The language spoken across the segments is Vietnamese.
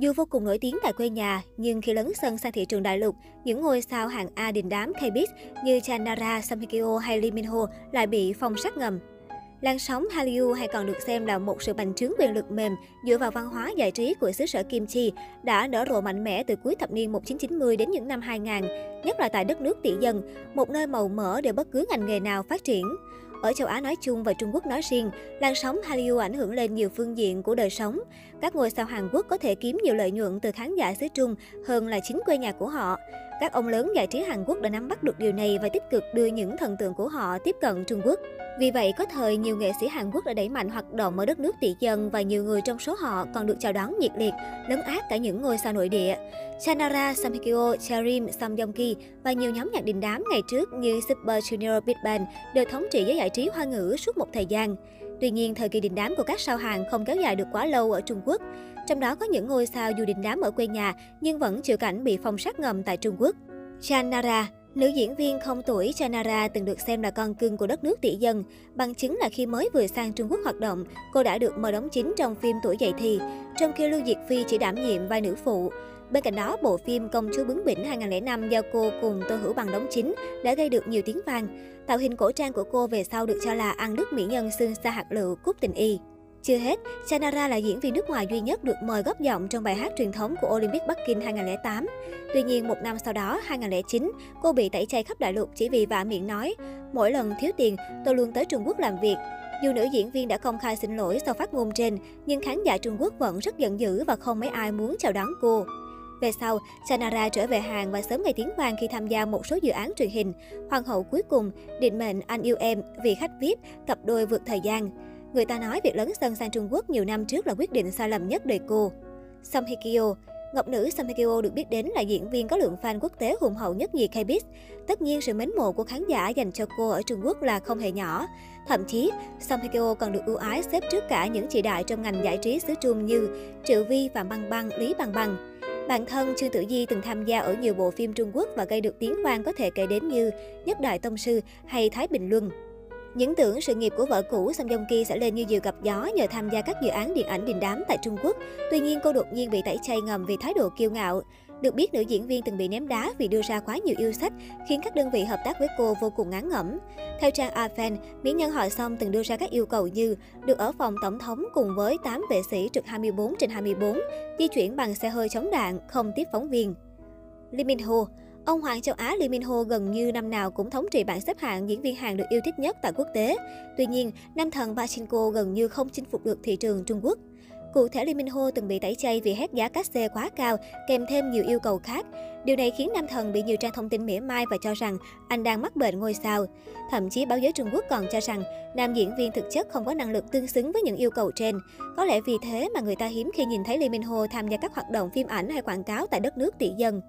Dù vô cùng nổi tiếng tại quê nhà, nhưng khi lấn sân sang thị trường đại lục, những ngôi sao hạng A đình đám K-pop như Chanara, Samhikyo hay Lee Minho lại bị phong sát ngầm. Làn sóng Hallyu hay còn được xem là một sự bành trướng quyền lực mềm dựa vào văn hóa giải trí của xứ sở Kim Chi đã nở rộ mạnh mẽ từ cuối thập niên 1990 đến những năm 2000, nhất là tại đất nước tỷ dân, một nơi màu mỡ để bất cứ ngành nghề nào phát triển. Ở châu Á nói chung và Trung Quốc nói riêng, làn sóng Hallyu ảnh hưởng lên nhiều phương diện của đời sống. Các ngôi sao Hàn Quốc có thể kiếm nhiều lợi nhuận từ khán giả xứ Trung hơn là chính quê nhà của họ. Các ông lớn giải trí Hàn Quốc đã nắm bắt được điều này và tích cực đưa những thần tượng của họ tiếp cận Trung Quốc. Vì vậy, có thời nhiều nghệ sĩ Hàn Quốc đã đẩy mạnh hoạt động ở đất nước tỷ dân và nhiều người trong số họ còn được chào đón nhiệt liệt, lấn át cả những ngôi sao nội địa. Chanara, Samhikyo, Charim, Sam và nhiều nhóm nhạc đình đám ngày trước như Super Junior Big Bang đều thống trị giới giải trí hoa ngữ suốt một thời gian. Tuy nhiên, thời kỳ đình đám của các sao hàng không kéo dài được quá lâu ở Trung Quốc. Trong đó có những ngôi sao dù đình đám ở quê nhà nhưng vẫn chịu cảnh bị phong sát ngầm tại Trung Quốc. Chanara, Nữ diễn viên không tuổi Chanara từng được xem là con cưng của đất nước tỷ dân. Bằng chứng là khi mới vừa sang Trung Quốc hoạt động, cô đã được mời đóng chính trong phim Tuổi dậy thì, trong khi Lưu Diệt Phi chỉ đảm nhiệm vai nữ phụ. Bên cạnh đó, bộ phim Công chúa bướng bỉnh 2005 do cô cùng Tô Hữu Bằng đóng chính đã gây được nhiều tiếng vang. Tạo hình cổ trang của cô về sau được cho là ăn đức mỹ nhân xương xa hạt lựu cúc tình y. Chưa hết, Chanara là diễn viên nước ngoài duy nhất được mời góp giọng trong bài hát truyền thống của Olympic Bắc Kinh 2008. Tuy nhiên, một năm sau đó, 2009, cô bị tẩy chay khắp đại lục chỉ vì vạ miệng nói, mỗi lần thiếu tiền, tôi luôn tới Trung Quốc làm việc. Dù nữ diễn viên đã công khai xin lỗi sau phát ngôn trên, nhưng khán giả Trung Quốc vẫn rất giận dữ và không mấy ai muốn chào đón cô. Về sau, Chanara trở về Hàn và sớm ngày tiếng vang khi tham gia một số dự án truyền hình. Hoàng hậu cuối cùng, định mệnh Anh yêu em, vì khách VIP, cặp đôi vượt thời gian. Người ta nói việc lấn sân sang Trung Quốc nhiều năm trước là quyết định sai lầm nhất đời cô. Song Hye Kyo Ngọc nữ Song Hye Kyo được biết đến là diễn viên có lượng fan quốc tế hùng hậu nhất nhì K-pop. Tất nhiên sự mến mộ của khán giả dành cho cô ở Trung Quốc là không hề nhỏ. Thậm chí, Song Hye Kyo còn được ưu ái xếp trước cả những chị đại trong ngành giải trí xứ Trung như Triệu Vi và Băng Băng, Lý Băng Băng. Bản thân Trương Tử Di từng tham gia ở nhiều bộ phim Trung Quốc và gây được tiếng vang có thể kể đến như Nhất Đại Tông Sư hay Thái Bình Luân. Những tưởng sự nghiệp của vợ cũ Song Joong Ki sẽ lên như diều gặp gió nhờ tham gia các dự án điện ảnh đình đám tại Trung Quốc. Tuy nhiên, cô đột nhiên bị tẩy chay ngầm vì thái độ kiêu ngạo. Được biết, nữ diễn viên từng bị ném đá vì đưa ra quá nhiều yêu sách, khiến các đơn vị hợp tác với cô vô cùng ngán ngẩm. Theo trang AFN, mỹ nhân họ Song từng đưa ra các yêu cầu như được ở phòng tổng thống cùng với 8 vệ sĩ trực 24 trên 24, di chuyển bằng xe hơi chống đạn, không tiếp phóng viên. Lee Min Ho Ông Hoàng châu Á Lee Min Ho gần như năm nào cũng thống trị bảng xếp hạng diễn viên Hàn được yêu thích nhất tại quốc tế. Tuy nhiên, nam thần Pachinko gần như không chinh phục được thị trường Trung Quốc. Cụ thể Lee Min Ho từng bị tẩy chay vì hét giá cát-xê quá cao, kèm thêm nhiều yêu cầu khác. Điều này khiến nam thần bị nhiều trang thông tin mỉa mai và cho rằng anh đang mắc bệnh ngôi sao. Thậm chí báo giới Trung Quốc còn cho rằng nam diễn viên thực chất không có năng lực tương xứng với những yêu cầu trên. Có lẽ vì thế mà người ta hiếm khi nhìn thấy Lee Min Ho tham gia các hoạt động phim ảnh hay quảng cáo tại đất nước tỷ dân.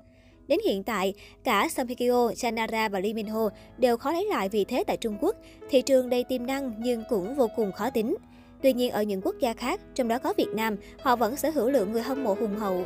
Đến hiện tại, cả Song Hye Kyo, Chanara và Lee Min Ho đều khó lấy lại vị thế tại Trung Quốc. Thị trường đầy tiềm năng nhưng cũng vô cùng khó tính. Tuy nhiên ở những quốc gia khác, trong đó có Việt Nam, họ vẫn sở hữu lượng người hâm mộ hùng hậu.